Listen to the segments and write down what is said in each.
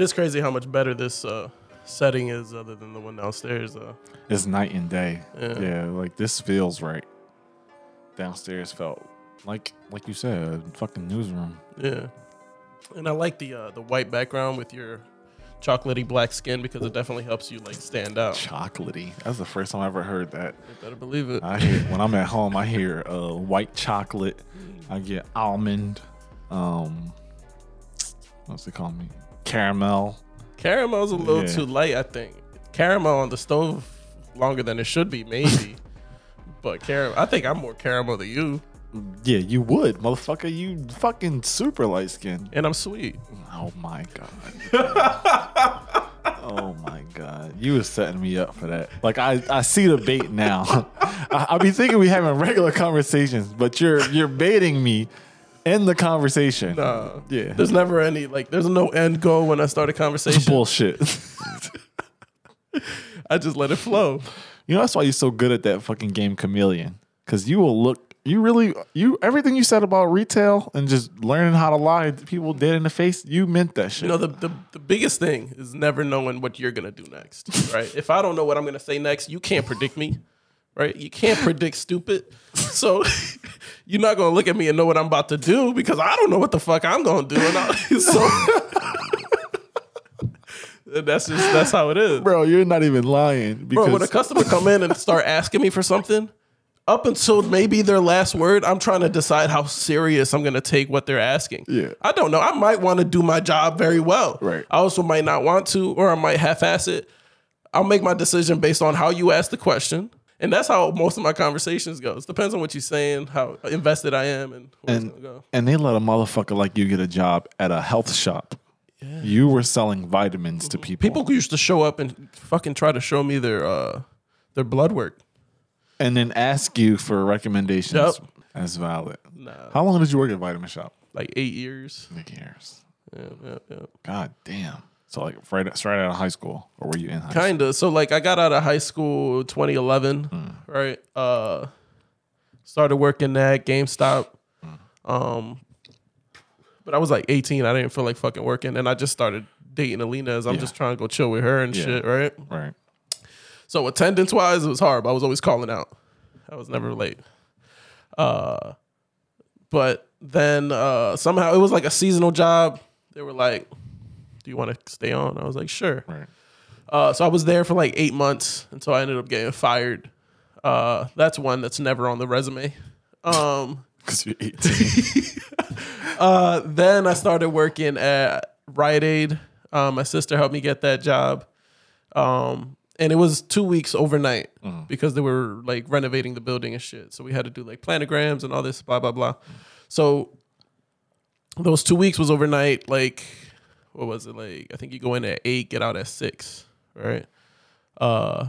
It is crazy how much better this uh, setting is other than the one downstairs. Uh, It's night and day. Yeah. Yeah. like this feels right. Downstairs felt like like you said, a fucking newsroom. yeah, and I like the uh, the white background with your chocolatey black skin because it definitely helps you like stand out. Chocolatey. That's the first time I ever heard that. You better believe it. I hear when I'm at home, I hear uh, white chocolate. I get almond. Um, what's it called me? Caramel. Caramel's a little Yeah. too light, I think. Caramel on the stove longer than it should be, maybe. but caramel, I think I'm more caramel than you, Yeah, you would, motherfucker. You fucking super light skin. and I'm sweet. Oh my god. oh my god. You were setting me up for that. Like I, I see the bait now. I, I be thinking we having regular conversations, but you're you're baiting me in the conversation. Uh, Yeah. There's never any like. There's no end goal when I start a conversation. Bullshit. I just let it flow. You know that's why you're so good at that fucking game chameleon. Cause you will look you really you everything you said about retail and just learning how to lie to people dead in the face, you meant that shit. You know, the, the the biggest thing is never knowing what you're gonna do next, right? if I don't know what I'm gonna say next, you can't predict me, right? You can't predict stupid. So you're not gonna look at me and know what I'm about to do because I don't know what the fuck I'm gonna do. And I, so that's just that's how it is. Bro, you're not even lying. Because Bro, when a customer come in and start asking me for something, up until maybe their last word, I'm trying to decide how serious I'm gonna take what they're asking. Yeah. I don't know. I might want to do my job very well. Right. I also might not want to, or I might half-ass it. I'll make my decision based on how you ask the question. And that's how most of my conversations goes. Depends on what you're saying, how invested I am, and where it's and, gonna go. and they let a motherfucker like you get a job at a health shop. Yeah. You were selling vitamins to people. People used to show up and fucking try to show me their uh their blood work. and then ask you for recommendations. Yep. That's valid. Nah. How long did you work at Vitamin Shoppe? Like eight years. Eight years. Yeah, yeah, yeah. God damn. So like right straight out of high school, or were you in high school? Kinda. So like I got out of high school 2011, right? Uh started working at GameStop. Um but I was like 18. I didn't feel like fucking working and I just started dating Alina as I'm Yeah. just trying to go chill with her and Yeah. shit, right? Right. So attendance wise, it was hard. I was always calling out. I was never late. Uh, but then uh, somehow it was like a seasonal job. They were like, "Do you want to stay on?" I was like, "Sure." Right. Uh, so I was there for like eight months until I ended up getting fired. Uh, that's one that's never on the resume. Um, Because you're 18. uh, then I started working at Rite Aid. Um, my sister helped me get that job. Um, and it was two weeks overnight because they were like renovating the building and shit. So we had to do like planograms and all this, blah, blah, blah. So those two weeks was overnight. Like, what was it? Like, I think you go in at eight, get out at six, right? Uh,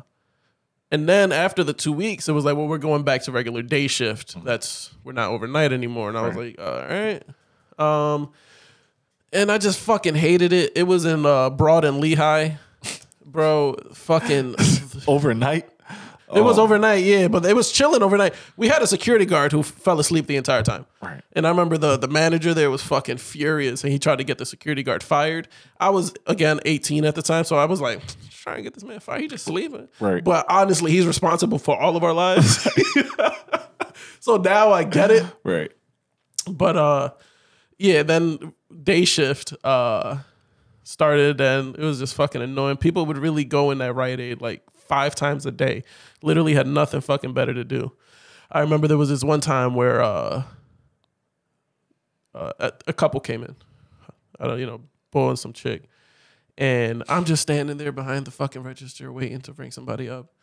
and then after the two weeks, it was like, well, we're going back to regular day shift. That's we're not overnight anymore. And I was like, all right. Um, and I just fucking hated it. It was in uh, Broad and Lehigh, bro. Fucking, Overnight. It was Oh, overnight, yeah, but it was chilling overnight. We had a security guard who fell asleep the entire time. Right. And I remember the the manager there was fucking furious, and he tried to get the security guard fired. I was again 18 at the time, so I was like, trying to get this man fired. He just sleeping. Right. But honestly, he's responsible for all of our lives. so now I get it. Right. But uh yeah, then day shift uh started and it was just fucking annoying. People would really go in that Rite Aid like five times a day. Literally had nothing fucking better to do. I remember there was this one time where uh, uh a, couple came in. I don't you know, boy and some chick. And I'm just standing there behind the fucking register waiting to bring somebody up.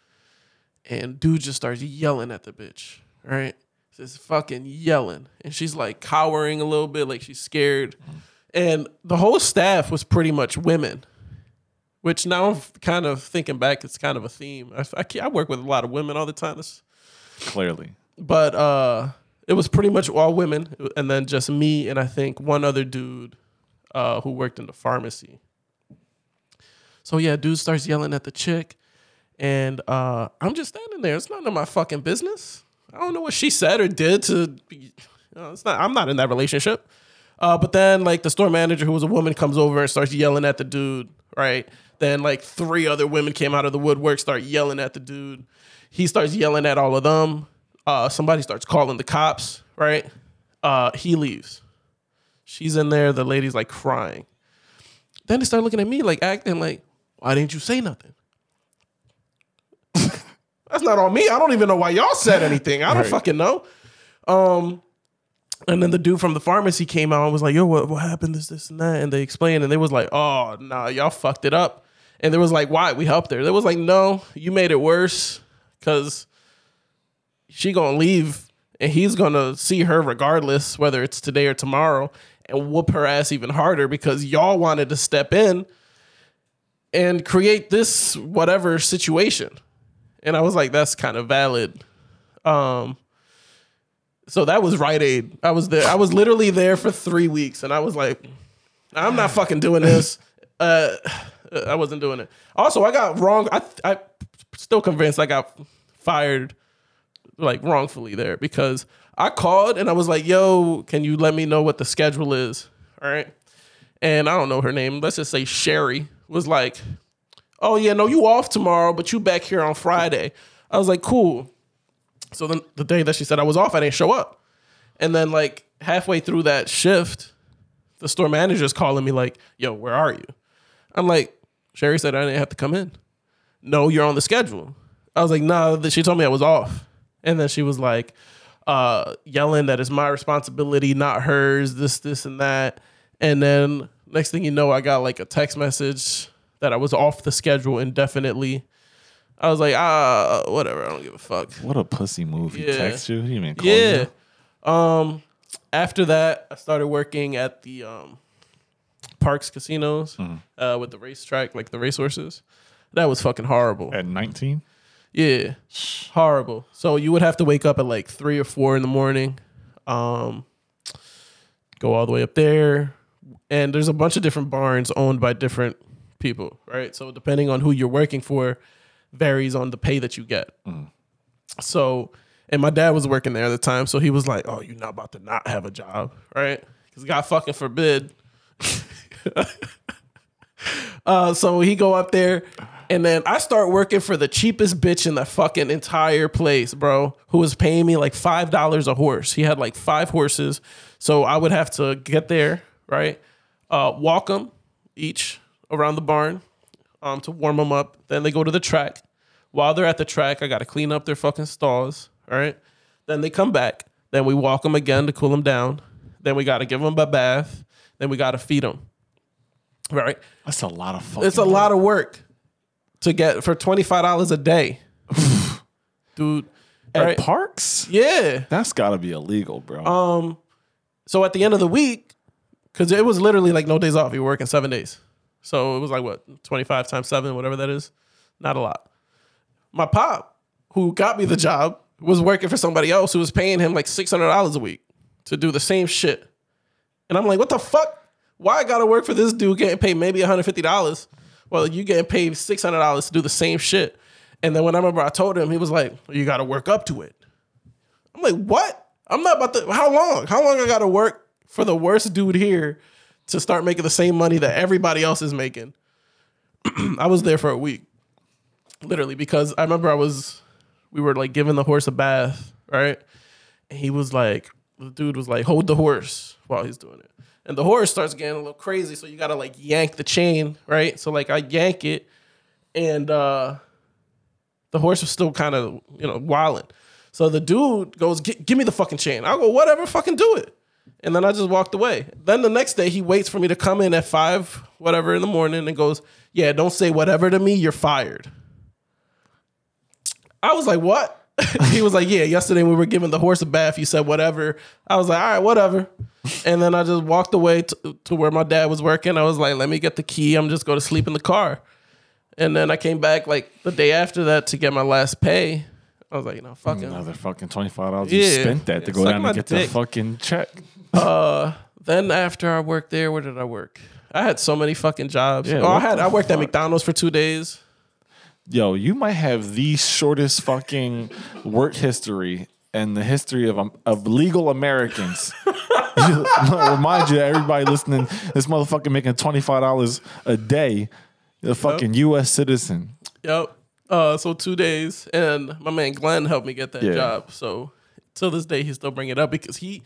And dude just starts yelling at the bitch, right? Just fucking yelling. And she's like cowering a little bit, like she's scared. And the whole staff was pretty much women, which now I'm kind of thinking back, it's kind of a theme. I, I, I work with a lot of women all the time. It's- Clearly. but uh, it was pretty much all women, and then just me and I think one other dude uh, who worked in the pharmacy. So yeah, dude starts yelling at the chick, and uh, I'm just standing there. It's none of my fucking business. I don't know what she said or did to. Be, you know, it's not. I'm not in that relationship. Uh, but then like the store manager, who was a woman, comes over and starts yelling at the dude. Right. Then like three other women came out of the woodwork, start yelling at the dude. He starts yelling at all of them. Uh, somebody starts calling the cops. Right. Uh, he leaves. She's in there. The lady's like crying. Then they start looking at me like acting like, why didn't you say nothing? That's not on me. I don't even know why y'all said anything. I don't Right. fucking know. Um, and then the dude from the pharmacy came out and was like, "Yo, what, what happened? This, this, and that." And they explained, and they was like, "Oh, nah, y'all fucked it up." And there was like, "Why? We helped her." There was like, "No, you made it worse because she gonna leave, and he's gonna see her regardless, whether it's today or tomorrow, and whoop her ass even harder because y'all wanted to step in and create this whatever situation." And I was like, "That's kind of valid." Um, so that was Rite Aid. I was there. I was literally there for three weeks, and I was like, I'm not fucking doing this. Uh, I wasn't doing it. Also, I got wrong. I I still convinced I got fired like wrongfully there because I called and I was like, "Yo, can you let me know what the schedule is?" All right, and I don't know her name. Let's just say Sherry was like, "Oh yeah, no, you off tomorrow, but you back here on Friday." I was like, "Cool." So then the day that she said I was off, I didn't show up. And then like halfway through that shift, the store manager's calling me like, "Yo, where are you?" I'm like, "Sherry said I didn't have to come in." No, you're on the schedule. I was like, Nah, she told me I was off. And then she was like, uh, yelling that it's my responsibility, not hers. This, this, and that. And then next thing you know, I got like a text message that I was off the schedule indefinitely. I was like, ah, whatever. I don't give a fuck. What a pussy move. He Yeah. text you. He even call Yeah. you. Um, after that, I started working at the um, Parx casinos uh, with the racetrack, like the racehorses. That was fucking horrible. At 19? Yeah, horrible. So you would have to wake up at like three or four in the morning, um, go all the way up there, and there's a bunch of different barns owned by different people, right? So depending on who you're working for, varies on the pay that you get. So, and my dad was working there at the time, so he was like, "Oh, you're not about to not have a job, right?" Because God fucking forbid. uh, so he go up there, and then I start working for the cheapest bitch in the fucking entire place, bro. Who was paying me like five dollars a horse. He had like five horses, so I would have to get there, right? Uh, walk them each around the barn, um, to warm them up. Then they go to the track. While they're at the track, I got to clean up their fucking stalls. All right. Then they come back. Then we walk them again to cool them down. Then we got to give them a bath. Then we got to feed them. Right. That's a lot of fucking It's a lot of work to get for twenty five dollars a day, dude. At right? Parx? Yeah. That's got to be illegal, bro. Um. So at the end of the week, because it was literally like no days off. You were working seven days, so it was like what twenty five times seven, whatever that is. Not a lot. My pop, who got me the job, was working for somebody else who was paying him like six hundred dollars a week to do the same shit. And I'm like, what the fuck? Why I gotta work for this dude getting paid maybe $150? Well, you getting paid $600 to do the same shit. And then when I remember I told him, he was like, you gotta work up to it. I'm like, what? I'm not about to, how long? How long I gotta work for the worst dude here to start making the same money that everybody else is making? I was there for a week, literally, because I remember I was, we were like giving the horse a bath, right? And he was like, the dude was like, hold the horse while he's doing it. And the horse starts getting a little crazy. So you gotta like yank the chain, right? So like I yank it and uh the horse was still kind of, you know, wilding. So the dude goes, give me the fucking chain. I go, whatever, fucking do it. And then I just walked away. Then the next day he waits for me to come in at five, whatever in the morning, and goes, Yeah, don't say whatever to me, you're fired. I was like, What? he was like, Yeah, yesterday we were giving the horse a bath. You said whatever. I was like, All right, whatever. And then I just walked away to, to where my dad was working. I was like, Let me get the key. I'm just going to sleep in the car. And then I came back like the day after that to get my last pay. I was like, you know, fucking. Another fucking twenty five dollars. You spent that to go down and get dick. the fucking check. Uh, then after I worked there, where did I work? I had so many fucking jobs. Yeah, oh, I had I worked at? McDonald's for two days. Yo, you might have the shortest fucking work history in the history of um, of legal Americans. Remind you that everybody listening, this motherfucker making twenty five dollars a day, a fucking U.S. citizen. Yep. Uh, so two days, and my man Glenn helped me get that Yeah. job. So till this day, he still bring it up because he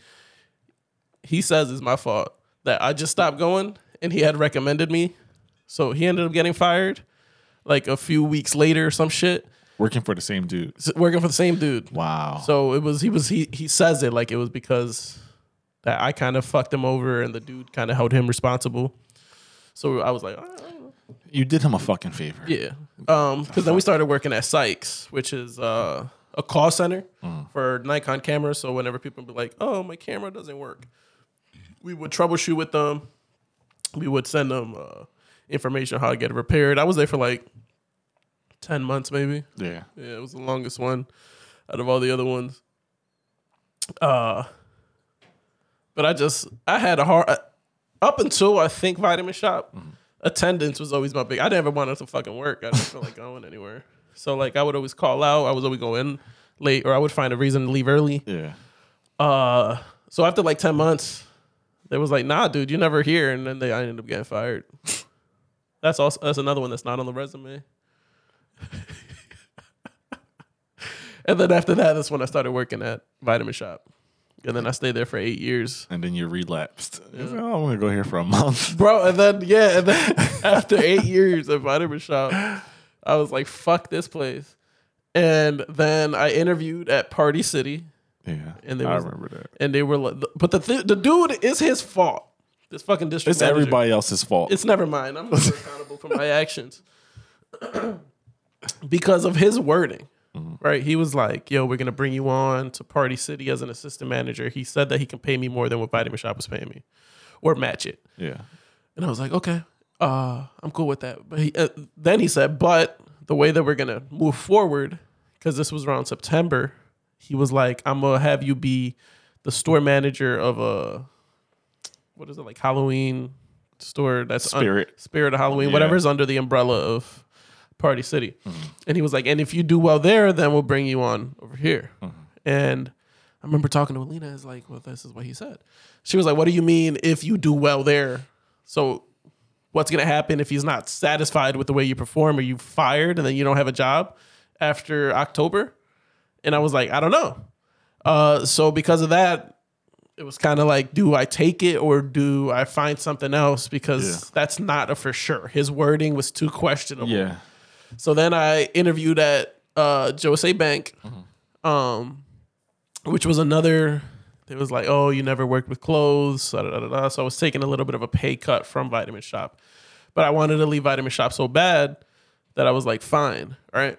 he says it's my fault that I just stopped going, and he had recommended me. So he ended up getting fired, like a few weeks later, or some shit, Working for the same dude. s- working for the same dude. Wow. So it was he was he he says it like it was because that I kind of fucked him over, and the dude kind of held him responsible. So I was like, "Ah, you did him a fucking favor. Yeah. Um, because then we started working at Sykes, which is uh, a call center for Nikon cameras. So whenever people be like, "Oh, my camera doesn't work," we would troubleshoot with them. We would send them uh, information how to get it repaired. I was there for like ten months, maybe. Yeah. Yeah, it was the longest one out of all the other ones. Uh, but I just I had a hard up until I think Vitamin Shoppe attendance was always my big. I never wanted to fucking work. I didn't feel like going anywhere. So like I would always call out. I was always going late, or I would find a reason to leave early. Yeah. Uh, so after like ten months, they was like, "Nah, dude, you're never here," and then they I ended up getting fired. That's also that's another one that's not on the resume. and then after that, that's when I started working at Vitamin Shoppe, and then I stayed there for eight years, And then you relapsed. You said, oh, I'm gonna go here for a month. bro. And then yeah, and then after eight years at Vitamin Shoppe, I was like, "Fuck this place," and then I interviewed at Party City. Yeah. And there I was- remember that. and they were like, but the th- the dude is his fault. This fucking district. It's manager. everybody else's fault. It's never mine. I'm never accountable for my actions because of his wording. Right? He was like, "Yo, we're gonna bring you on to Party City as an assistant manager." He said that he can pay me more than what Vitamin Shoppe was paying me, or match it. yeah. And I was like, "Okay, uh, I'm cool with that." But he, uh, then he said, "But the way that we're gonna move forward, because this was around September, he was like, I'm gonna have you be the store manager of a what is it like Halloween store that's un- Spirit. Spirit of Halloween, Yeah. whatever's under the umbrella of Party City. Mm-hmm. And he was like, and if you do well there, then we'll bring you on over here. Mm-hmm. And I remember talking to Alina. Is like, well, this is what he said. She was like, what do you mean if you do well there? So what's gonna happen if he's not satisfied with the way you perform? Are you fired and then you don't have a job after October? And I was like, I don't know. Uh, so because of that, it was kind of like, do I take it or do I find something else? Because Yeah. that's not a for sure. His wording was too questionable. Yeah. So then I interviewed at uh, Jose Bank, um, which was another. It was like, oh, you never worked with clothes. Da, da, da. So I was taking a little bit of a pay cut from Vitamin Shoppe, but I wanted to leave Vitamin Shoppe so bad that I was like, fine, right.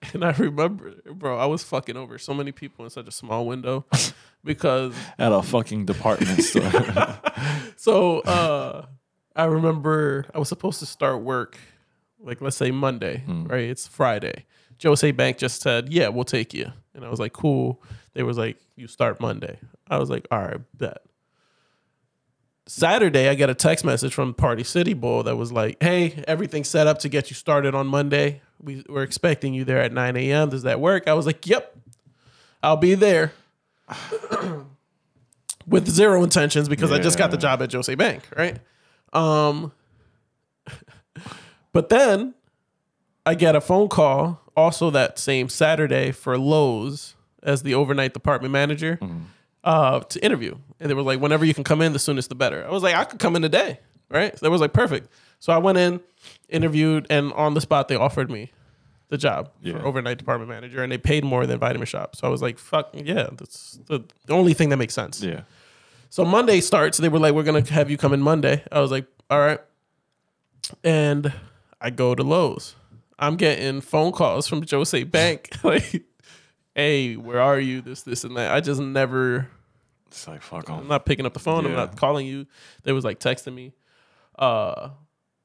And I remember, bro, I was fucking over so many people in such a small window because At a fucking department store. so uh I remember I was supposed to start work like let's say Monday, right? It's Friday. Jose Bank just said, "Yeah, we'll take you." And I was like, "Cool." They was like, "You start Monday." I was like, "All right, bet." Saturday, I get a text message from Party City Bowl that was like, "Hey, everything's set up to get you started on Monday. We, we're expecting you there at 9 a.m. Does that work?" I was like, "Yep, I'll be there." With zero intentions because I just got the job at Jose Bank, right? Um, but then I get a phone call also that same Saturday for Lowe's as the overnight department manager uh, to interview. And they were like, whenever you can come in, the soonest the better. I was like, I could come in today, right? So that was like perfect. So I went in, interviewed, and on the spot they offered me the job Yeah. for overnight department manager, and they paid more than Vitamin Shoppe. So I was like, fuck yeah, that's the, the only thing that makes sense. yeah. So Monday starts. They were like, "We're gonna have you come in Monday." I was like, "All right." And I go to Lowe's. I'm getting phone calls from Jose Bank, like, "Hey, where are you? This, this, and that." I just never. It's like fuck I'm off. not picking up the phone. I'm not calling you. They was like texting me, uh,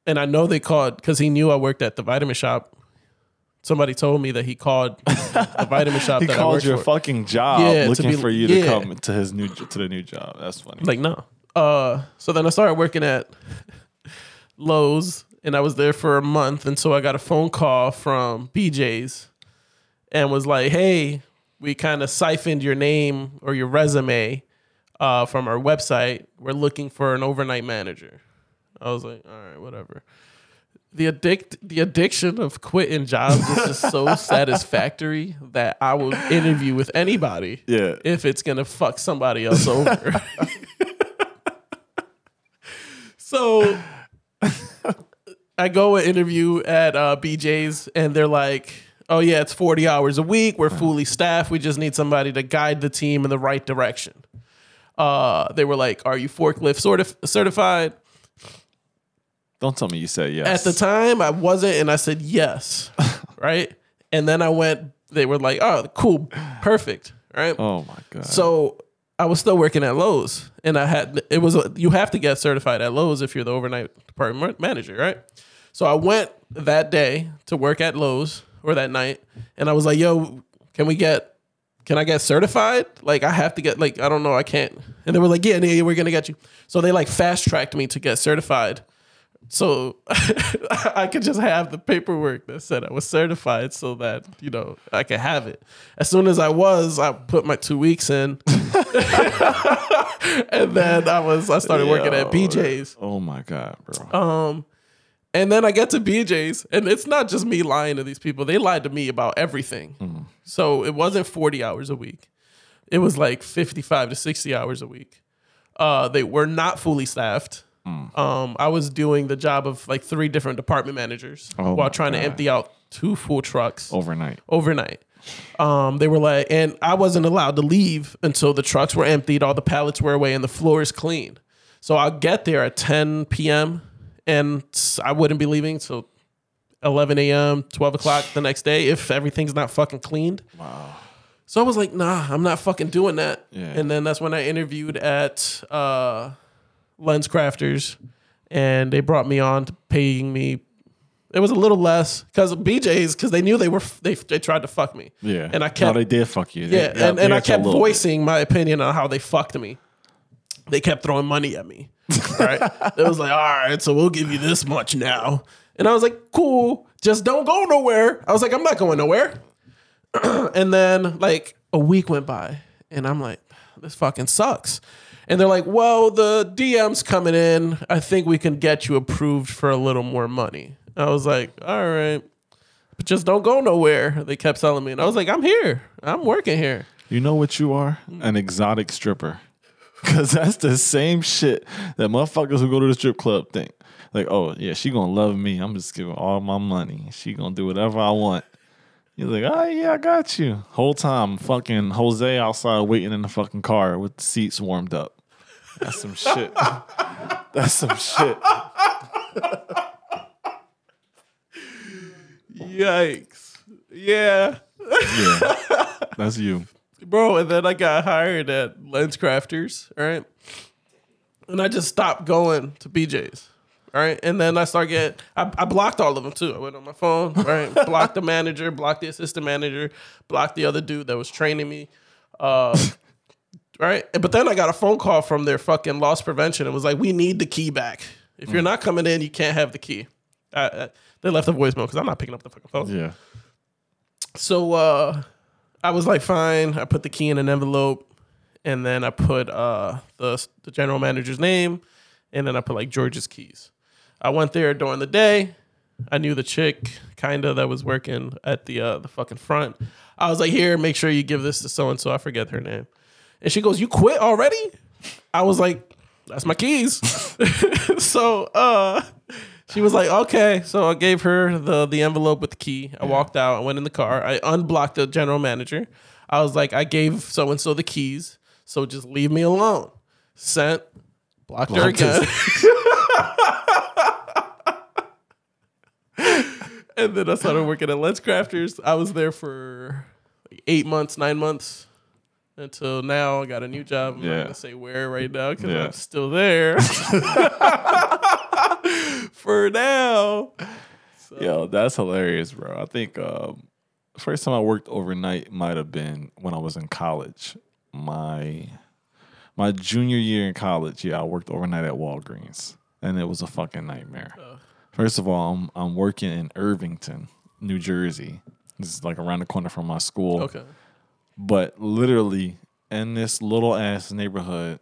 and I know they called because he knew I worked at the vitamin shop. Somebody told me that he called the vitamin shop. He that I worked your for. fucking job Yeah, looking be- for you to come to his new to the new job. That's funny. Like, no. Uh, so then I started working at Lowe's and I was there for a month. And so I got a phone call from BJ's and was like, hey, we kind of siphoned your name or your resume uh, from our website. We're looking for an overnight manager. I was like, all right, whatever. The addict, the addiction of quitting jobs is just so satisfactory that I will interview with anybody Yeah. if it's gonna fuck somebody else over. so I go and interview at uh, BJ's, and they're like, "Oh yeah, it's forty hours a week. We're fully staffed. We just need somebody to guide the team in the right direction." Uh, they were like, "Are you forklift sort certif- certified?" Don't tell me you said yes. At the time, I wasn't, and I said yes, right? And then I went. They were like, "Oh, cool, perfect, right?" Oh my god. So I was still working at Lowe's, and I had it was a, you have to get certified at Lowe's if you're the overnight department manager, right? So I went that day to work at Lowe's or that night, and I was like, "Yo, can we get? Can I get certified? Like I have to get like I don't know, I can't." And they were like, "Yeah, yeah, we're gonna get you." So they like fast tracked me to get certified. So I could just have the paperwork that said I was certified so that, you know, I could have it. As soon as I was, I put my two weeks in. and then I was I started working at BJ's. oh my god, bro. Um and then I get to BJ's and it's not just me lying to these people. They lied to me about everything. So it wasn't 40 hours a week. It was like 55 to 60 hours a week. Uh they were not fully staffed. Um, I was doing the job of like three different department managers Oh while trying to empty out two full trucks Overnight. overnight. Um, they were like, and I wasn't allowed to leave until the trucks were emptied, all the pallets were away, and the floor is clean. So I'll get there at 10 p.m. and I wouldn't be leaving till 11 a.m., 12 o'clock the next day if everything's not fucking cleaned. Wow. So I was like, nah, I'm not fucking doing that. Yeah. And then that's when I interviewed at uh, LensCrafters, and they brought me on to paying me. It was a little less because BJ's because they knew they were they they tried to fuck me. Yeah. and I No, kept they did fuck you. They- yeah, and, and I got you a kept little bit. voicing my opinion on how they fucked me. They kept throwing money at me. Right? it was like, all right, so we'll give you this much now. And I was like, cool, just don't go nowhere. I was like, I'm not going nowhere. and then like a week went by, and I'm like, this fucking sucks. And they're like, well, the DM's coming in. I think we can get you approved for a little more money. I was like, all right, but just don't go nowhere. They kept telling me, and I was like, I'm here. I'm working here. You know what you are? An exotic stripper. Cause that's the same shit that motherfuckers who go to the strip club think. Like, oh yeah, she gonna love me. I'm just giving all my money. She gonna do whatever I want. You're like, oh yeah, I got you. Whole time, fucking Jose outside waiting in the fucking car with the seats warmed up. That's some shit. That's some shit. Yikes. Yeah. Yeah, that's you. Bro, and then I got hired at LensCrafters, right? And I just stopped going to BJ's. Right. And then I started getting, I, I blocked all of them too. I went on my phone, right? blocked the manager, blocked the assistant manager, blocked the other dude that was training me. Uh, right. But then I got a phone call from their fucking loss prevention. It was like, we need the key back. If you're not coming in, you can't have the key. I, I, they left a voicemail because I'm not picking up the fucking phone. Yeah. So uh, I was like, fine. I put the key in an envelope, and then I put uh, the the general manager's name, and then I put like George's keys. I went there during the day. I knew the chick kinda that was working at the uh, the fucking front. I was like, here, make sure you give this to so and so. I forget her name, and she goes, "You quit already?" I was like, "That's my keys." so uh, she was like, "Okay." So I gave her the the envelope with the key. I walked out. I went in the car. I unblocked the general manager. I was like, "I gave so and so the keys, so just leave me alone." Sent. Blocked her Blocked his- again. and then I started working at LensCrafters. I was there for like eight months, nine months until now. I got a new job. I'm Yeah. not gonna say where right now because Yeah. I'm still there for now. Yo, that's hilarious, bro. I think um, first time I worked overnight might have been when I was in college. My my junior year in college, yeah, I worked overnight at Walgreens, and it was a fucking nightmare. First of all, I'm I'm working in Irvington, New Jersey. This is like around the corner from my school. Okay. But literally in this little ass neighborhood,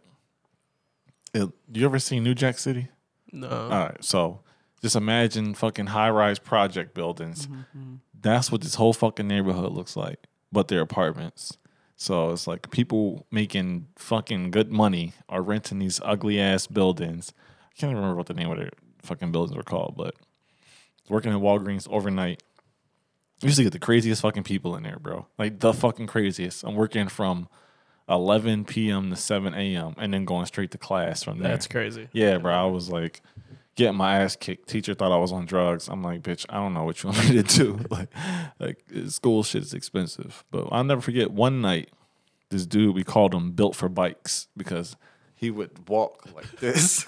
do You ever seen New Jack City? No. All right, so just imagine fucking high rise project buildings. Mm-hmm, mm-hmm. That's what this whole fucking neighborhood looks like, but they're apartments. So it's like people making fucking good money are renting these ugly ass buildings. I can't even remember what the name of their fucking buildings were called, but working at Walgreens overnight. You used to get the craziest fucking people in there, bro. Like the fucking craziest. I'm working from 11 p.m. to 7 a.m. and then going straight to class from there. That's crazy. Yeah, bro. I was like getting my ass kicked. Teacher thought I was on drugs. I'm like, bitch, I don't know what you want me to do. like, like school shit is expensive. But I'll never forget one night, this dude we called him built for bikes because he would walk like this.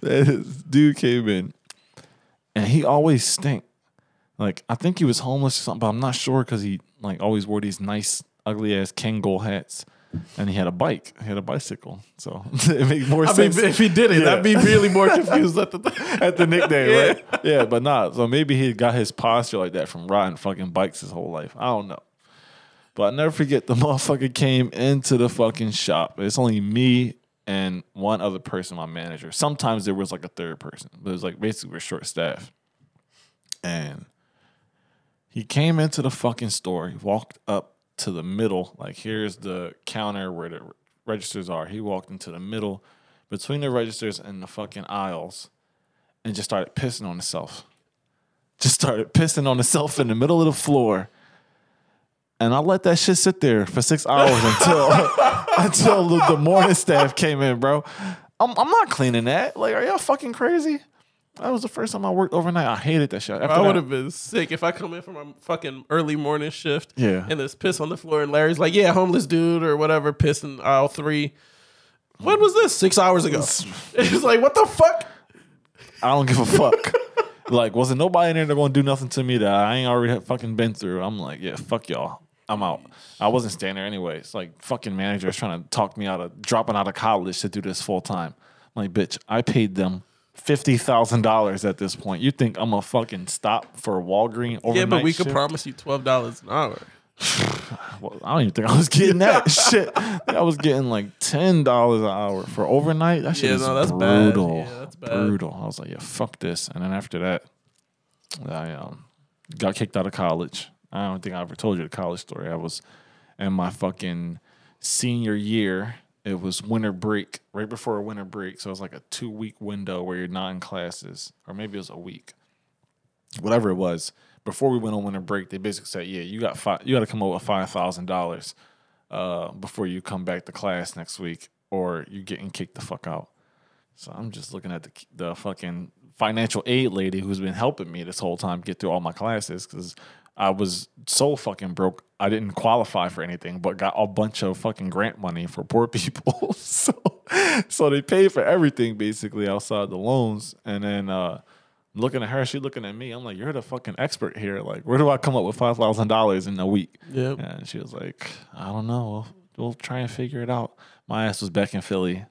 This dude came in and he always stink. Like I think he was homeless or something, but I'm not sure because he like always wore these nice ugly ass Kangol hats, and he had a bike. He had a bicycle, so it made more I mean, sense if he did it, Yeah. I'd be really more confused at the at the nickname, Yeah. right? Yeah, but not. So maybe he got his posture like that from riding fucking bikes his whole life. I don't know. But I never forget the motherfucker came into the fucking shop. It's only me and one other person, my manager. Sometimes there was like a third person, but it was like basically we're short staffed. And he came into the fucking store. He walked up to the middle, like here's the counter where the registers are. He walked into the middle between the registers and the fucking aisles and just started pissing on himself. Just started pissing on himself in the middle of the floor. And I let that shit sit there for six hours until until the, the morning staff came in, bro. I'm, I'm not cleaning that. Like, are y'all fucking crazy? That was the first time I worked overnight. I hated that shit. After I would have been sick if I come in from a fucking early morning shift. Yeah. And there's piss on the floor, and Larry's like, "Yeah, homeless dude or whatever, piss in aisle three. When was this? Six hours ago. It's like, what the fuck? I don't give a fuck. like, wasn't nobody in there that gonna do nothing to me that I ain't already fucking been through. I'm like, yeah, fuck y'all. I'm out. I wasn't staying there anyways. Like, fucking managers trying to talk me out of dropping out of college to do this full time. I'm like, bitch, I paid them fifty thousand dollars at this point. You think I'm gonna fucking stop for Walgreen overnight? yeah, but we could shift? promise you twelve dollars an hour. Well, I don't even think I was getting that shit. I was getting like ten dollars an hour for overnight. That shit Yeah, is no, that's bad. brutal. Yeah, that's bad. Brutal. I was like, yeah, fuck this. And then after that, I um, got kicked out of college. I don't think I ever told you the college story. I was in my fucking senior year. It was winter break, right before a winter break. So it was like a two week window where you're not in classes, or maybe it was a week whatever it was, before we went on winter break, they basically said, "Yeah, you got five, you got to come up with five thousand dollars uh, before you come back to class next week, or you're getting kicked the fuck out." So I'm just looking at the the fucking financial aid lady who's been helping me this whole time get through all my classes because I was so fucking broke. I didn't qualify for anything, but got a bunch of fucking grant money for poor people. so, so they paid for everything basically outside the loans, and then. uh looking at her, she looking at me. I'm like, you're the fucking expert here. Like, where do I come up with five thousand dollars in a week? Yep. And she was like, I don't know. We'll, we'll try and figure it out. My ass was back in Philly,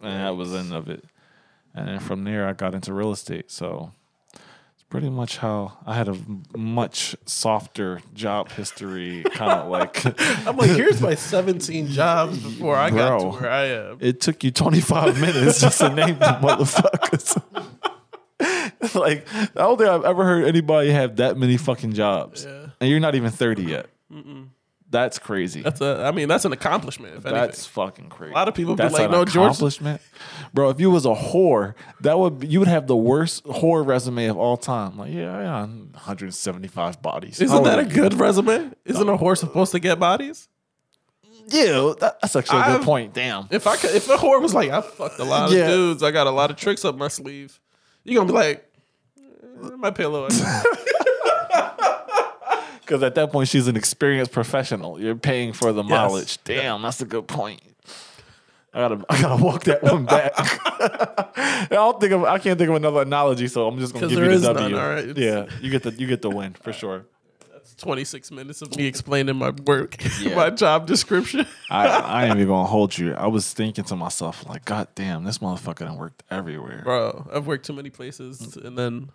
and that was the end of it. And then from there, I got into real estate. So pretty much how I had a much softer job history, kind of like. I'm like, here's my 17 jobs before I got to where I am. It took you 25 minutes just to name the motherfuckers. like, I don't think I've ever heard anybody have that many fucking jobs. Yeah. And you're not even 30 yet. That's crazy. That's a, I mean, that's an accomplishment. If That's fucking crazy. A lot of people be like, "No, George-" accomplishment, bro. If you was a whore, that would you would have the worst whore resume of all time. Like, yeah, yeah, 175 bodies. Isn't that a good resume? Isn't a whore supposed to get bodies? Yeah, that's actually a good I've- point. Damn. If I could, if a whore was like, I fucked a lot of Yeah. dudes, I got a lot of tricks up my sleeve, you're gonna be like, eh, my pillow. Because at that point, she's an experienced professional. You're paying for the mileage. Damn, that's a good point. I gotta, I gotta walk that one back. I don't think of, I can't think of another analogy, so I'm just gonna give you the none, W. all right? It's- Yeah, you get the, you get the win for sure. That's 26 minutes of me explaining my work, Yeah. my job description. I, I ain't even gonna hold you. I was thinking to myself, like, God damn, this motherfucker done worked everywhere. Bro, I've worked too many places, and then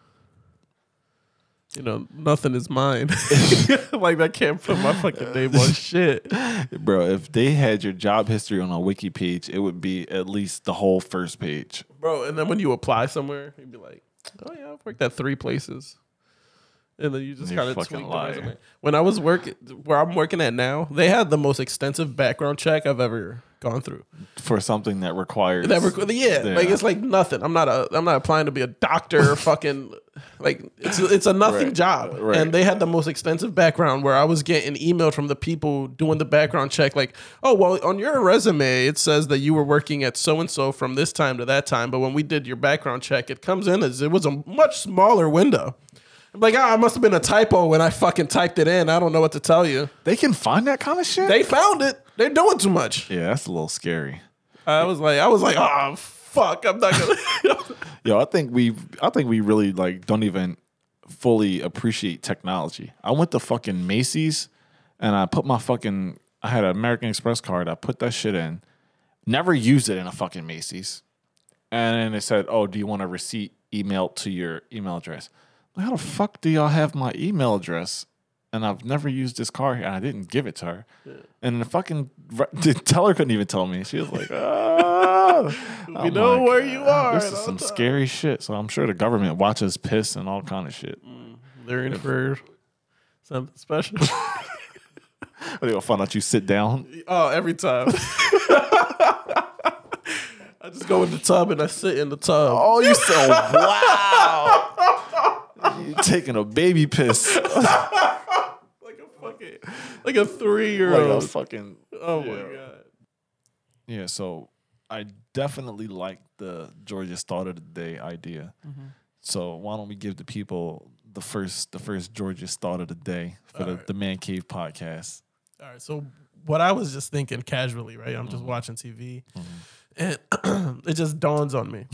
you know, nothing is mine. like I can't put my fucking name on shit. Bro, if they had your job history on a wiki page, it would be at least the whole first page. Bro, and then when you apply somewhere, you'd be like, Oh yeah, I've worked at three places. And then you just kind of tweak the resume. When I was working where I'm working at now, they had the most extensive background check I've ever gone through. For something that requires That rec- yeah, Yeah. like it's like nothing. I'm not a I'm not applying to be a doctor or fucking like it's it's a nothing Right, job. right. And they had the most extensive background where I was getting emailed from the people doing the background check like, "Oh, well, on your resume it says that you were working at so and so from this time to that time, but when we did your background check, it comes in as it was a much smaller window." I'm like, "Ah, it must have been a typo when I fucking typed it in. I don't know what to tell you." They can find that kind of shit? They found it. They're doing too much. yeah, that's a little scary. I was like, I was like, "Oh, fuck, I'm not gonna." Yo, I think we I think we really like don't even fully appreciate technology. I went to fucking Macy's and I put my fucking I had an American Express card. I put that shit in. Never used it in a fucking Macy's. And then they said, "Oh, do you want a receipt emailed to your email address?" How the fuck do y'all have my email address? And I've never used this card, and I didn't give it to her. And the fucking the teller couldn't even tell me. She was like, "Ah." we I'm know like, where you are. This is some times. scary shit. So I'm sure the government watches piss and all kind of shit. They're in for something special. They're gonna find out you sit down. oh, every time. I just go in the tub and I sit in the tub. Oh, you so wow. You're taking a baby piss Like a like a three year like a old. fucking. oh yeah. my god. Yeah, so I definitely like the George's Thought of the Day idea. Mm-hmm. So why don't we give the people the first the first George's Thought of the Day for the, Alright. the Man Cave podcast? All right. So what I was just thinking casually, right? I'm just mm-hmm. watching TV, mm-hmm. and it just dawns on me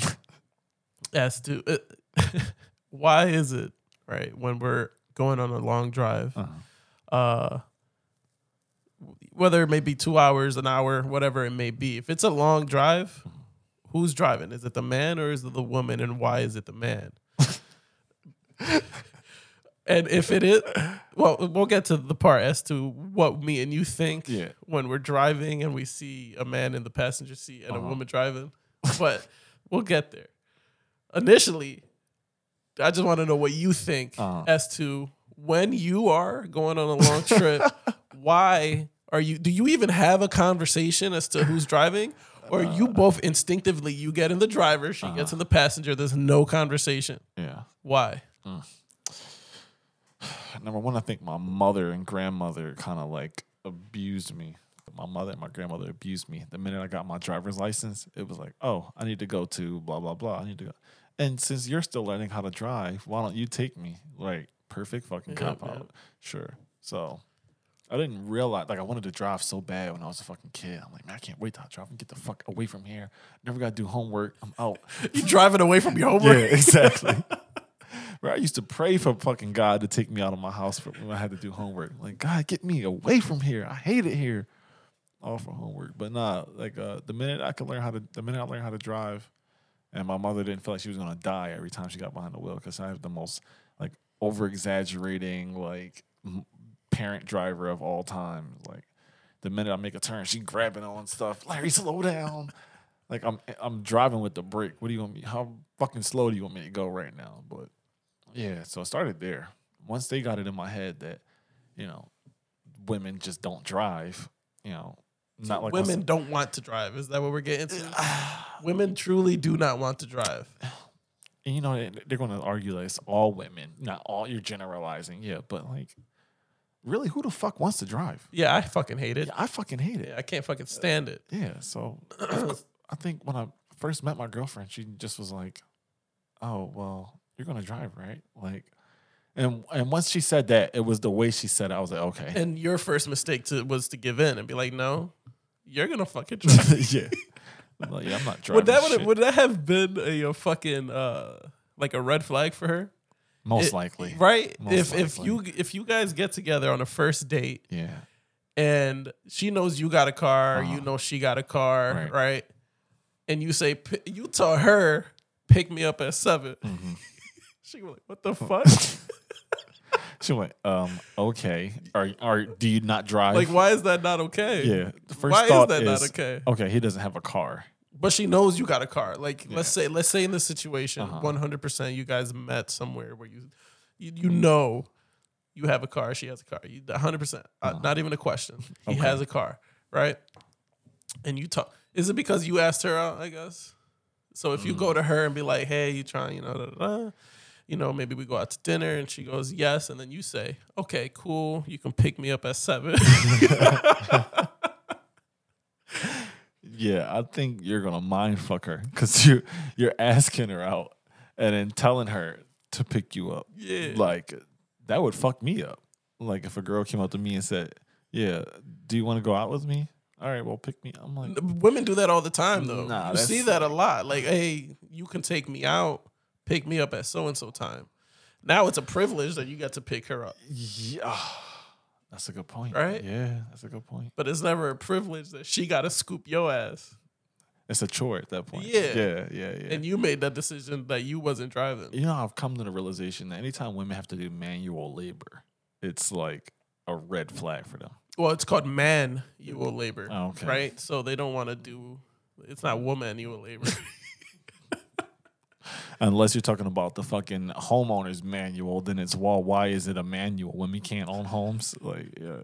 as to uh, why is it right when we're going on a long drive, uh-huh. Uh, whether it may be two hours, an hour, whatever it may be. If it's a long drive, who's driving? Is it the man or is it the woman? And why is it the man? and if it is, well, we'll get to the part as to what me and you think Yeah. when we're driving and we see a man in the passenger seat and a Uh-huh. woman driving. But we'll get there. Initially, I just want to know what you think Uh-huh. as to when you are going on a long trip, why are you do you even have a conversation as to who's driving? Or Uh. you both instinctively you get in the driver, she gets Uh-huh. in the passenger, there's no conversation. Yeah. Why? Number one, I think my mother and grandmother kind of like abused me. My mother and my grandmother abused me. The minute I got my driver's license, it was like, oh, I need to go to blah blah blah. I need to go. And since you're still learning how to drive, why don't you take me? Like perfect fucking Yeah, cop out. Sure. So I didn't realize like I wanted to drive so bad when I was a fucking kid. I'm like, man, I can't wait to drive and get the fuck away from here. Never gotta do homework. I'm out. You driving away from your homework? Yeah, exactly. Bro, I used to pray for fucking God to take me out of my house for when I had to do homework. Like, God, get me away from here. I hate it here. All for homework. But nah, like uh, the minute I could learn how to, the minute I learned how to drive, and my mother didn't feel like she was gonna die every time she got behind the wheel because I have the most over exaggerating like parent driver of all time. Like the minute I make a turn, she grabbing on stuff. Larry, slow down. Like I'm I'm driving with the brake. What do you want me? How fucking slow do you want me to go right now? But yeah, so it started there. Once they got it in my head that, you know, women just don't drive, you know, not like Women don't want to drive. Is that what we're getting to? Women truly do not want to drive. and you know they- they're going to argue that it's all women, not all. You're generalizing, yeah, but like, really, who the fuck wants to drive? Yeah, I fucking hate it. Yeah, I fucking hate it. I can't fucking stand it. Yeah, so I think when I first met my girlfriend, she just was like, "Oh, well, you're gonna drive, right?" Like, and and once she said that, it was the way she said it. I was like, "Okay, And your first mistake to, was to give in and be like, "No, you're gonna fucking drive." yeah." I'm like, yeah, I'm not driving. would that shit. would, that have been a, a fucking uh like a red flag for her? Most It- likely, right? Most if if likely. you if you guys get together on a first date Yeah, and she knows you got a car, you Uh-huh. know she got a car, Right. right? And you say "P- you tell her pick me up at 7 Mm-hmm. she go like, "What the fuck?" She went, um, okay. Are or do you not drive? Like, why is that not okay? Yeah. The first Why is thought that not okay? Okay, he doesn't have a car. But she knows you got a car. Like, let's say, let's say in this situation, Uh-huh. one hundred percent, you guys met somewhere where you, you, you know, you have a car. She has a car. You one hundred percent, Uh-huh. not even a question. He has a car, right? And you talk. Is it because you asked her out? I guess. So if you Mm. go to her and be like, "Hey, you trying?" You know, da, da, da, you know, maybe we go out to dinner, and she goes, "Yes," and then you say, "Okay, cool. You can pick me up at 7. Yeah, I think you're gonna mind fuck her because you you're asking her out and then telling her to pick you up. Yeah. like that would fuck me up. Like if a girl came up to me and said, "Yeah, do you want to go out with me?" All right, well, pick me. I'm like, Women do that all the time, though. Nah, you see that a lot. Like, hey, you can take me out, pick me up at so and so time. Now it's a privilege that you got to pick her up, yeah, that's a good point. Right? Yeah, that's a good point. but it's never a privilege that she got to scoop your ass. It's a chore at that point. Yeah. yeah, yeah, yeah. And you made that decision that you wasn't driving. you know, I've come to the realization that anytime women have to do manual labor, it's like a red flag for them. Well, it's called manual labor, Oh, okay. right? So they don't want to do. It's not womanual labor. Unless you're talking about the fucking homeowner's manual, then it's well, why is it a manual when we can't own homes? Like, yeah,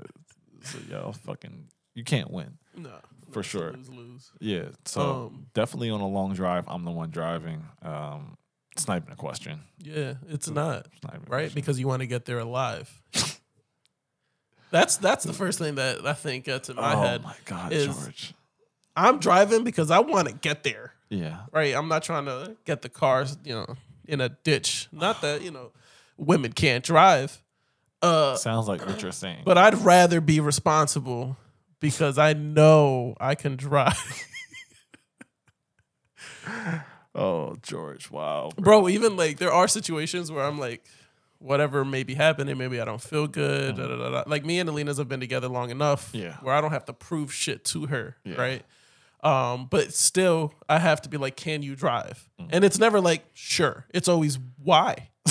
so yeah, fucking, you can't win. no, For sure. Lose lose. Yeah, so Um, definitely on a long drive, I'm the one driving. Um, it's not even a question. Yeah, it's not. It's not right? Because you want to get there alive. that's that's the first thing that I think gets in my oh head. Oh my god, is- George. I'm driving because I want to get there. Yeah, Right? I'm not trying to get the cars, you know, in a ditch. Not that you know, women can't drive. Uh, sounds like what you're saying. but I'd rather be responsible because I know I can drive. oh, George, wow, bro. Bro, even like there are situations where I'm like, whatever may be happening, maybe I don't feel good. da, da, da, da. Like me and Alina's have been together long enough Yeah. where I don't have to prove shit to her. Yeah. Right. Um, but still I have to be like, can you drive? Mm. And it's never like, sure. It's always why.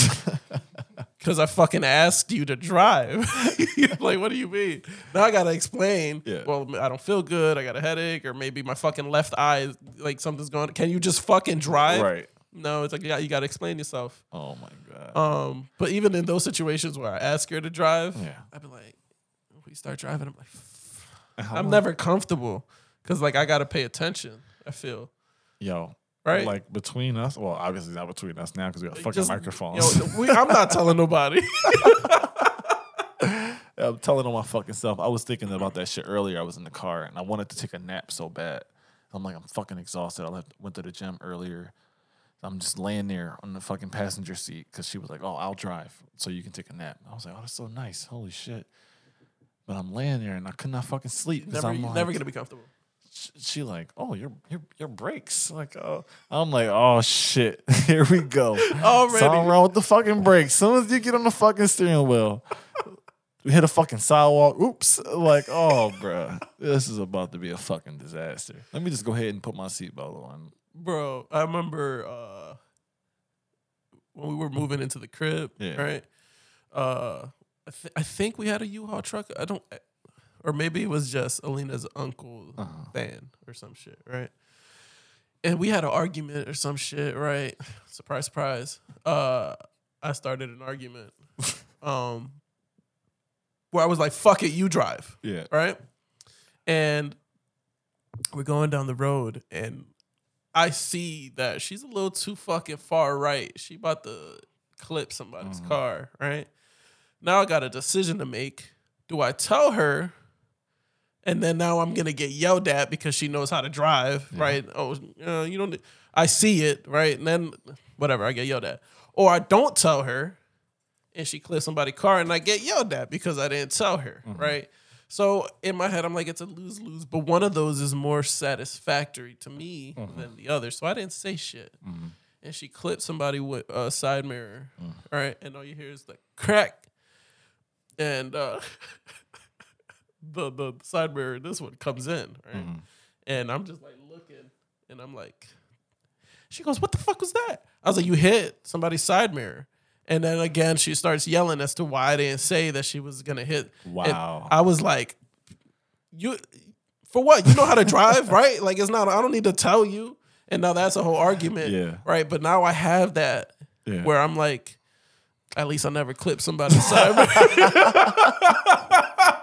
Cause I fucking asked you to drive. like, what do you mean? Now I gotta explain. Yeah. Well, I don't feel good. I got a headache, or maybe my fucking left eye, is- like something's going. Can you just fucking drive? right. No, it's like yeah, you got to explain yourself. Oh my god. Um, but even in those situations where I ask her to drive, yeah. I'd be like, we start driving. I'm like, I'm never comfortable because like I got to pay attention. I feel Yo, right. like between us. Well, obviously not between us now because we got fucking Just- microphones. Yo, we, I'm not telling nobody. I'm telling on my fucking self. I was thinking about that shit earlier. I was in the car and I wanted to take a nap so bad. I'm like, I'm fucking exhausted. I left, went to the gym earlier. I'm just laying there on the fucking passenger seat because she was like, "Oh, I'll drive, so you can take a nap." I was like, "Oh, that's so nice. Holy shit!" But I'm laying there and I could not fucking sleep never, I'm like, never gonna be comfortable. Sh- she like, "Oh, your your your brakes." Like, oh, I'm like, "Oh shit, here we go." Already. Something wrong with the fucking brakes. Soon as you get on the fucking steering wheel, we hit a fucking sidewalk. Oops. Like, oh, bruh. This is about to be a fucking disaster. Let me just go ahead and put my seatbelt on. Bro, I remember uh, when we were moving into the crib, Yeah. right? Uh, I, th- I think we had a U-Haul truck. I don't, or maybe it was just Alina's uncle Uh-huh. van or some shit, right? And we had an argument or some shit, right? Surprise, surprise. Uh, I started an argument, um, where I was like, "Fuck it, you drive." Yeah. right? And we're going down the road, and I see that she's a little too fucking far right. She about to clip somebody's Mhm. car, right? Now I got a decision to make. Do I tell her? And then now I'm gonna get yelled at because she knows how to drive, Yeah. right? Oh, uh, you don't. I see it, right? And then whatever, I get yelled at. Or I don't tell her, and she clips somebody's car, and I get yelled at because I didn't tell her, Mhm. right? So in my head, I'm like, it's a lose lose, but one of those is more satisfactory to me Mhm. than the other. So I didn't say shit. Mhm. And she clipped somebody with a side mirror, Mm. right? And all you hear is the crack. And uh, the the side mirror, this one comes in, right? Mhm. And I'm just like looking, and I'm like, she goes, "What the fuck was that?" I was like, "You hit somebody's side mirror," And then again, she starts yelling as to why I didn't say that she was gonna hit. And Wow. I was like, you for what? You know how to drive, right? Like it's not. I don't need to tell you. And now that's a whole argument, Yeah. right? But now I have that Yeah. where I'm like, at least I never clip somebody's side.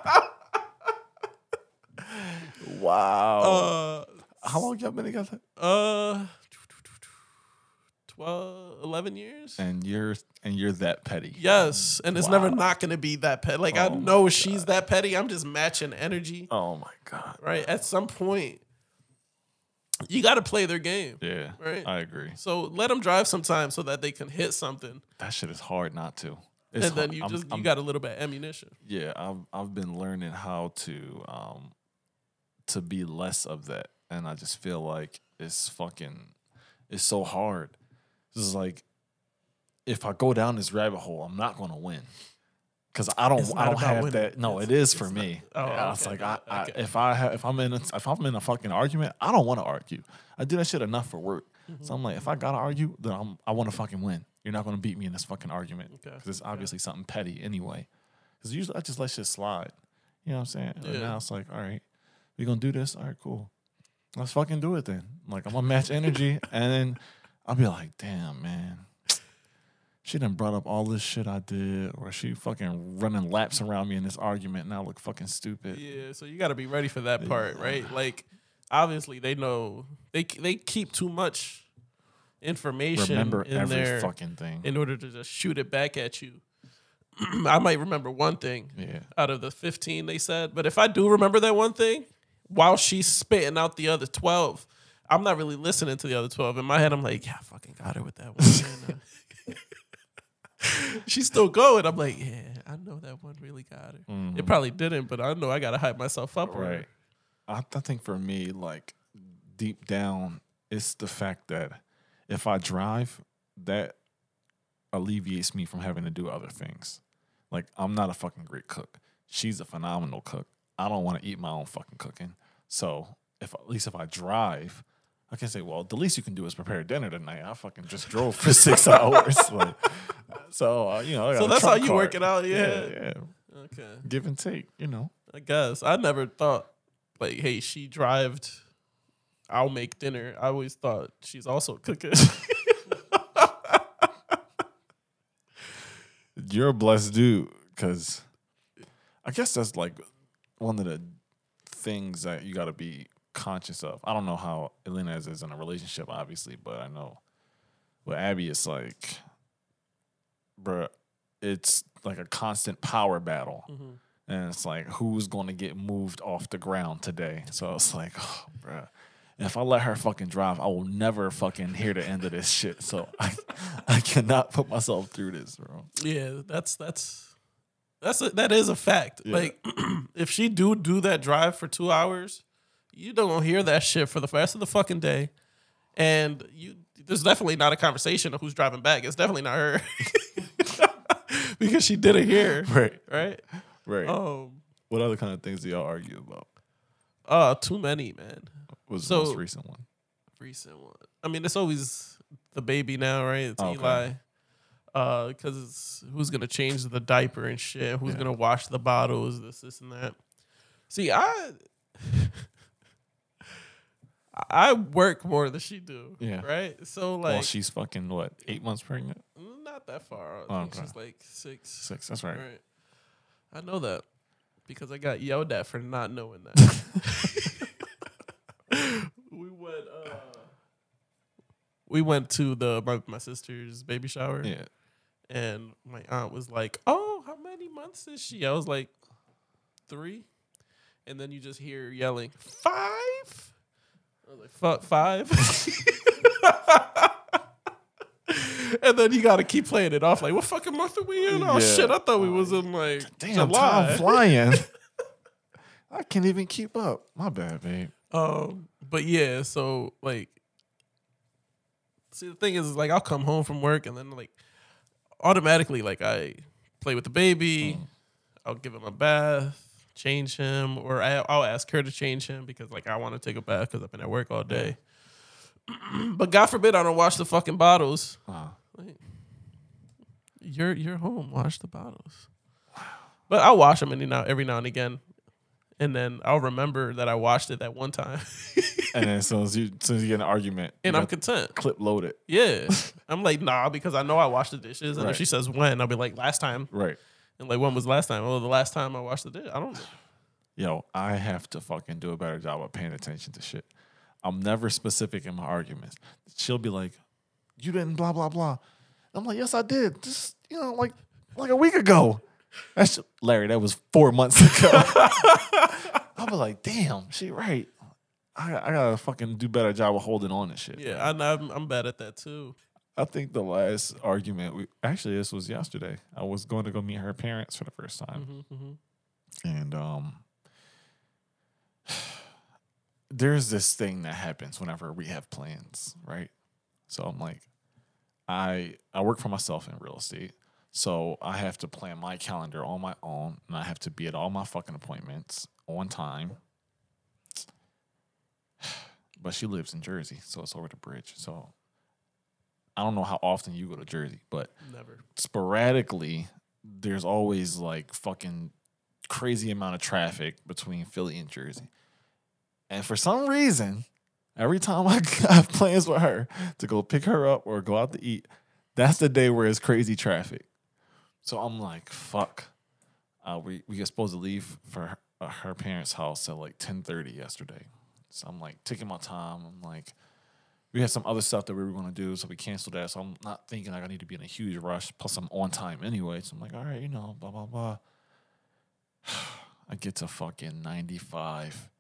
wow. uh, How long y'all been together? uh, 12, 11 years. And you're and you're that petty. Yes, and it's never not gonna be that petty. Like I Oh my know she's that petty. I'm just matching energy, Oh my god. right? At some point, you got to play their game. Yeah. Right. I agree. So let them drive sometimes so that they can hit something, That shit is hard not to. It's and then hard. you I'm- just you I'm- got a little bit of ammunition. yeah, I've I've been learning how to um to be less of that. And I just feel like it's fucking it's so hard. This is like if I go down this rabbit hole, I'm not gonna win. Cause I don't I don't have winning. that. No, It's- it is for not- me. Oh, yeah, it's okay, like I, I okay. if I have if I'm in a, if I'm in a fucking argument, I don't want to argue. I do that shit enough for work. Mm-hmm. So I'm like, if I gotta argue, then I'm, I want to fucking win. You're not gonna beat me in this fucking argument Okay, because it's obviously something petty anyway. Because usually I just let shit slide. You know what I'm saying? And Yeah. now it's like, all right, we gonna do this. All right, cool. Let's fucking do it then. Like I'm gonna match energy, and then I'll be like, damn man. She done brought up all this shit I did, or she fucking running laps around me in this argument, and I look fucking stupid. Yeah, so you got to be ready for that part, right? Like, obviously they know they they keep too much information Remember in every there fucking thing. in order to just shoot it back at you. I might remember one thing yeah. out of the 15 they said, but if I do remember that one thing, while she's spitting out the other 12, I'm not really listening to the other 12. In my head, I'm like, yeah, I fucking got her with that one. She's still going. I'm like, yeah, I know that one really got her. Mm-hmm. It probably didn't, but I know I gotta hype myself up. Right. I, I think for me, like deep down, it's the fact that if I drive, that alleviates me from having to do other things. Like I'm not a fucking great cook. She's a phenomenal cook. I don't want to eat my own fucking cooking. So if at least if I drive, I can say, well, the least you can do is prepare dinner tonight. I fucking just drove for six hours. Like, so uh, you know, I got So that's how you card. work it out, yeah. yeah, Okay. give and take. You know. I guess. I never thought like, hey, she drived. I'll make dinner. I always thought she's also cooking. you're a blessed dude because I guess that's like one of the things that you got to be conscious of. I don't know how Elena is, is in a relationship, obviously, but I know with Abby, it's like, bruh, it's like a constant power battle. Mm-hmm. And it's like, who's going to get moved off the ground today? So it's like, oh, bruh. If I let her fucking drive, I will never fucking hear the end of this shit. So I, I cannot put myself through this, bro. yeah, that's that's that's a, that is a fact. Yeah. Like, if she do do that drive for two hours, you don't hear that shit for the rest of the fucking day, and you there's definitely not a conversation of who's driving back. It's definitely not her because she didn't hear, Right. right? Right. Um, What other kind of things do y'all argue about? uh, too many, man. What was So- the most recent one? recent one. I mean, it's always the baby now, right? It's Okay. Eli. Because it's who's gonna change the diaper and shit? Who's Yeah. gonna wash the bottles? This, this, and that. See, I I work more than she do. Yeah. Right. So well, like, she's fucking what? Eight months pregnant? not that far. I Oh, okay. she's like six. Six. That's right. Right. I know that because I got yelled at for not knowing that. we went. Uh, we went to the my, my sister's baby shower, Yeah. And my aunt was like, "Oh, how many months is she?" I was like, three. And then you just hear yelling, five? I was like, fuck, five? and then you got to keep playing it off like, what fucking month are we in? Oh, Yeah. shit, I thought we was in like Damn, July. time flying. I can't even keep up. My bad, babe. Um, but yeah, so like, see, the thing is, is like, I'll come home from work and then like, automatically, like, I play with the baby. I'll give him a bath, change him, or I, I'll ask her to change him because like I want to take a bath because I've been at work all day. but God forbid I don't wash the fucking bottles. Uh, Like, You're you're home. Wash the bottles. But I'll wash them every now every now and again, and then I'll remember that I watched it that one time, And then as soon as you, as soon as you get an argument, and I'm content. clip load it. Yeah, I'm like nah because I know I washed the dishes, and Right. if she says when, I'll be like last time, Right. and like when was last time? Oh, the last time I washed the dish. I don't. know. Yo, I have to fucking do a better job of paying attention to shit. I'm never specific in my arguments. She'll be like, "You didn't blah blah blah." I'm like, "Yes, I did. Just you know, like like a week ago." That's Larry. That was four months ago. I'll be like, "Damn, she right." I, I gotta fucking do better job of holding on to shit. Yeah, I, I'm I'm bad at that too. I think the last argument we actually this was yesterday. I was going to go meet her parents for the first time, hmm hmm and um, there's this thing that happens whenever we have plans, right? So I'm like, I I work for myself in real estate, so I have to plan my calendar on my own, and I have to be at all my fucking appointments on time. But she lives in Jersey, so it's over the bridge. So I don't know how often you go to Jersey, but Never. sporadically there's always like fucking crazy amount of traffic between Philly and Jersey. And for some reason, every time I have plans with her to go pick her up or go out to eat, that's the day where it's crazy traffic. So I'm like, fuck. Uh, we we were supposed to leave for her, uh, her parents' house at like 10:30 yesterday. So I'm like taking my time. I'm like, we had some other stuff that we were to do, so we canceled that. So I'm not thinking like I need to be in a huge rush. Plus, I'm on time anyway. So I'm like, all right, you know, blah blah blah. I get to fucking 95,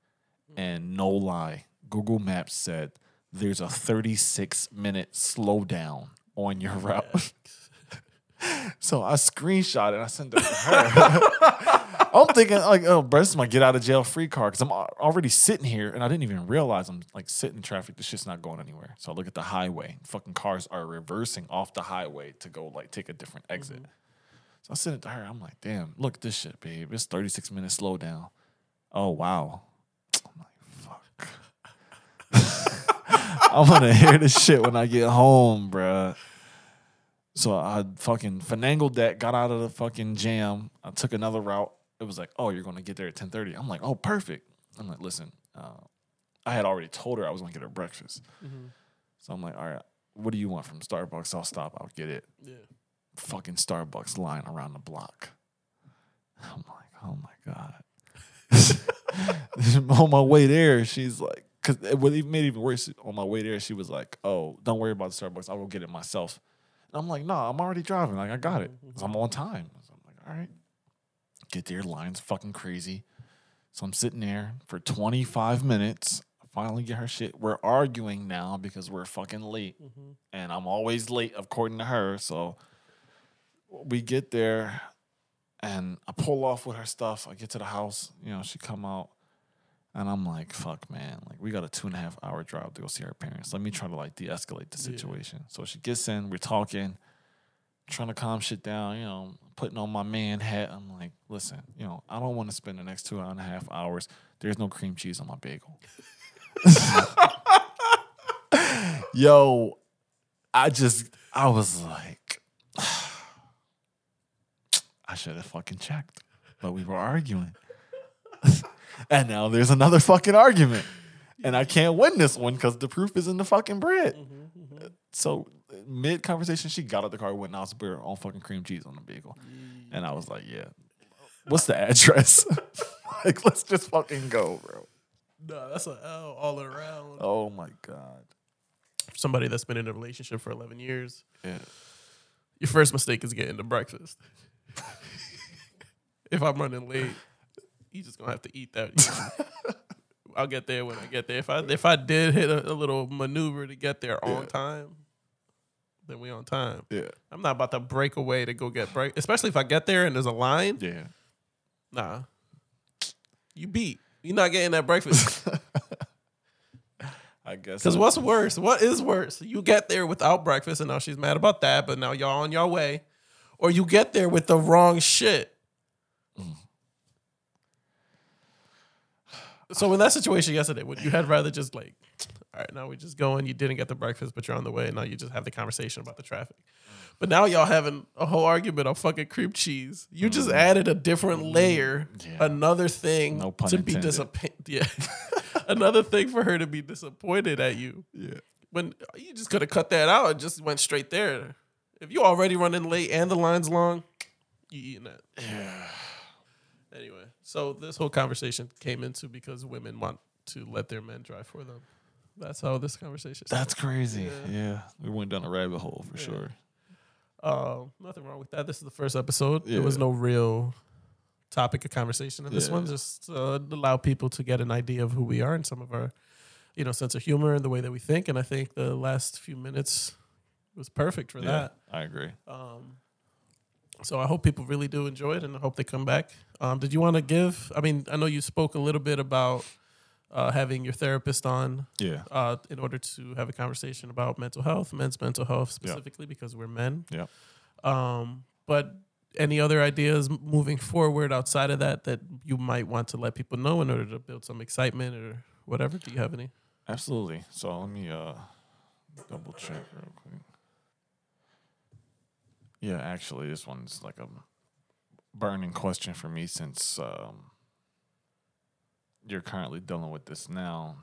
and no lie, Google Maps said there's a 36 minute slowdown on your route. So I screenshot it. and I sent it to her. I'm thinking like, oh, bro, this is my get out of jail free card because I'm already sitting here and I didn't even realize I'm like sitting in traffic. This shit's not going anywhere. So I look at the highway. Fucking cars are reversing off the highway to go like take a different exit. Mm-hmm. So I sent it to her. I'm like, damn, look at this shit, babe. It's 36 minutes slowdown. Oh wow. I'm like, fuck. I'm gonna hear this shit when I get home, bruh. So I fucking finangled that, got out of the fucking jam. I took another route. It was like, oh, you're gonna get there at 10:30. I'm like, oh, perfect. I'm like, listen, uh, I had already told her I was gonna get her breakfast. So I'm like, all right, what do you want from Starbucks? I'll stop. I'll get it. Yeah. Fucking Starbucks line around the block. I'm like, oh my god. on my way there, she's like, because it would even made it even worse. On my way there, she was like, "Oh, don't worry about the Starbucks. I'll go get it myself." I'm like, "No, I'm already driving. Like, I got it. Mm-hmm. I'm on time." So I'm like, "All right." Get there, line's fucking crazy. So I'm sitting there for 25 minutes. Finally get her shit. We're arguing now because we're fucking late, mm-hmm. and I'm always late according to her. So we get there, and I pull off with her stuff. I get to the house. You know, she come out. And I'm like, fuck, man. Like, we got a two and a half hour drive to go see our parents. Let me try to like de escalate the situation. So she gets in, we're talking, trying to calm shit down, you know, putting on my man hat. I'm like, listen, you know, I don't want to spend the next two and a half hours. There's no cream cheese on my bagel. Yo, I just, I was like, I should have fucking checked, but we were arguing. and now there's another fucking argument. And I can't win this one because the proof is in the fucking bread. Mm-hmm, mm-hmm. So mid conversation, she got out of the car, went and asked her on fucking cream cheese on the bagel. And I was like, yeah. What's the address? like, let's just fucking go, bro. No, that's an L all around. Oh my God. Somebody that's been in a relationship for 11 years, Yeah. your first mistake is getting to breakfast. if I'm running late, you just gonna have to eat that. I'll get there when I get there. If I if I did hit a, a little maneuver to get there on Yeah. time, then we on time. Yeah. I'm not about to break away to go get break, especially if I get there and there's a line. Yeah. Nah, you beat. You're not getting that breakfast. I guess. Because what's worse? What is worse? You get there without breakfast, and now she's mad about that, but now y'all on your way, or you get there with the wrong shit. Mm. So in that situation yesterday, would you had rather just like, all right, now we just going. You didn't get the breakfast, but you're on the way. And now you just have the conversation about the traffic. But now y'all having a whole argument on fucking cream cheese. You just added a different layer, Mm. Yeah. another thing No to be disappointed. Yeah, another thing for her to be disappointed at you. Yeah. When you just could have cut that out and just went straight there. If you already running late and the line's long, you eating that. Yeah. Anyway, so this whole conversation came into because women want to let their men drive for them. That's how this conversation. started. That's crazy. Yeah. Yeah. We went down a rabbit hole for Yeah. sure. Uh, nothing wrong with that. This is the first episode. Yeah. There was no real topic of conversation in this one. Just uh, allow people to get an idea of who we are and some of our, you know, sense of humor and the way that we think. And I think the last few minutes was perfect for that. I agree. Um, so I hope people really do enjoy it, and I hope they come back. Um, did you want to give? I mean, I know you spoke a little bit about uh, having your therapist on Yeah. uh, in order to have a conversation about mental health, men's mental health specifically, because we're men. Yeah. Um, but any other ideas moving forward outside of that that you might want to let people know in order to build some excitement or whatever? Do you have any? Absolutely. So let me uh double check real quick. Yeah, actually, this one's like a burning question for me since um, you're currently dealing with this now.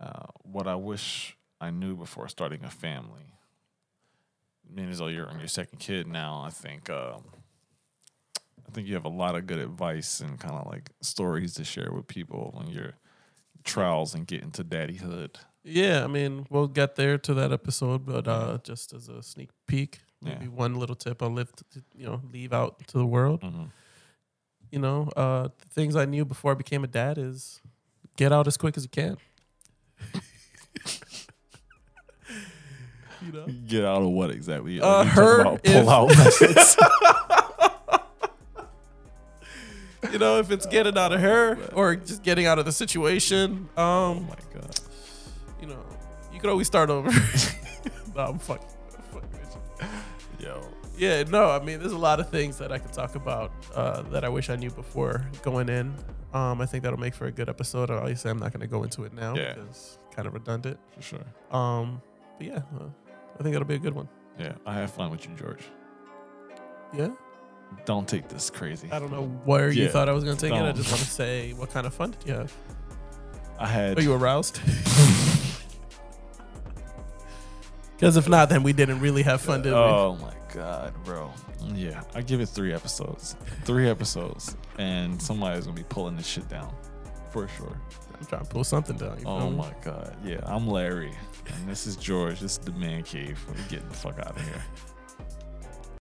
Uh, what I wish I knew before starting a family. I mean, as though you're on your second kid now, I think um, I think you have a lot of good advice and kind of like stories to share with people on your trials and getting to daddyhood. Yeah, I mean, we'll get there to that episode, but uh, just as a sneak peek, Yeah. maybe one little tip I'll live, to, you know, leave out to the world. Mm-hmm. You know, uh, the things I knew before I became a dad is get out as quick as you can. you know, Get out of what exactly? Uh, her if- pull out methods. you know, if it's getting out of her or just getting out of the situation, oh um, my god. you know, you could always start over. no, I'm fucking, I'm fucking with Yeah, no, I mean, there's a lot of things that I could talk about uh, that I wish I knew before going in. Um, I think that'll make for a good episode. Obviously, I'm not going to go into it now Yeah. because it's kind of redundant. For sure. Um, but yeah, uh, I think that'll be a good one. Yeah. I have fun with you, George. Yeah, Don't take this crazy. I don't know where you thought I was going to take it. I just want to say, what kind of fun did you have? I had Are you aroused? Because if not, then we didn't really have fun, did we? Oh my god, bro. Yeah. I give it three episodes. Three episodes. And somebody's gonna be pulling this shit down. For sure. I'm trying to pull something down. You Oh feel my god. Yeah. I'm Larry. And this is George. This is the man cave. We're getting the fuck out of here.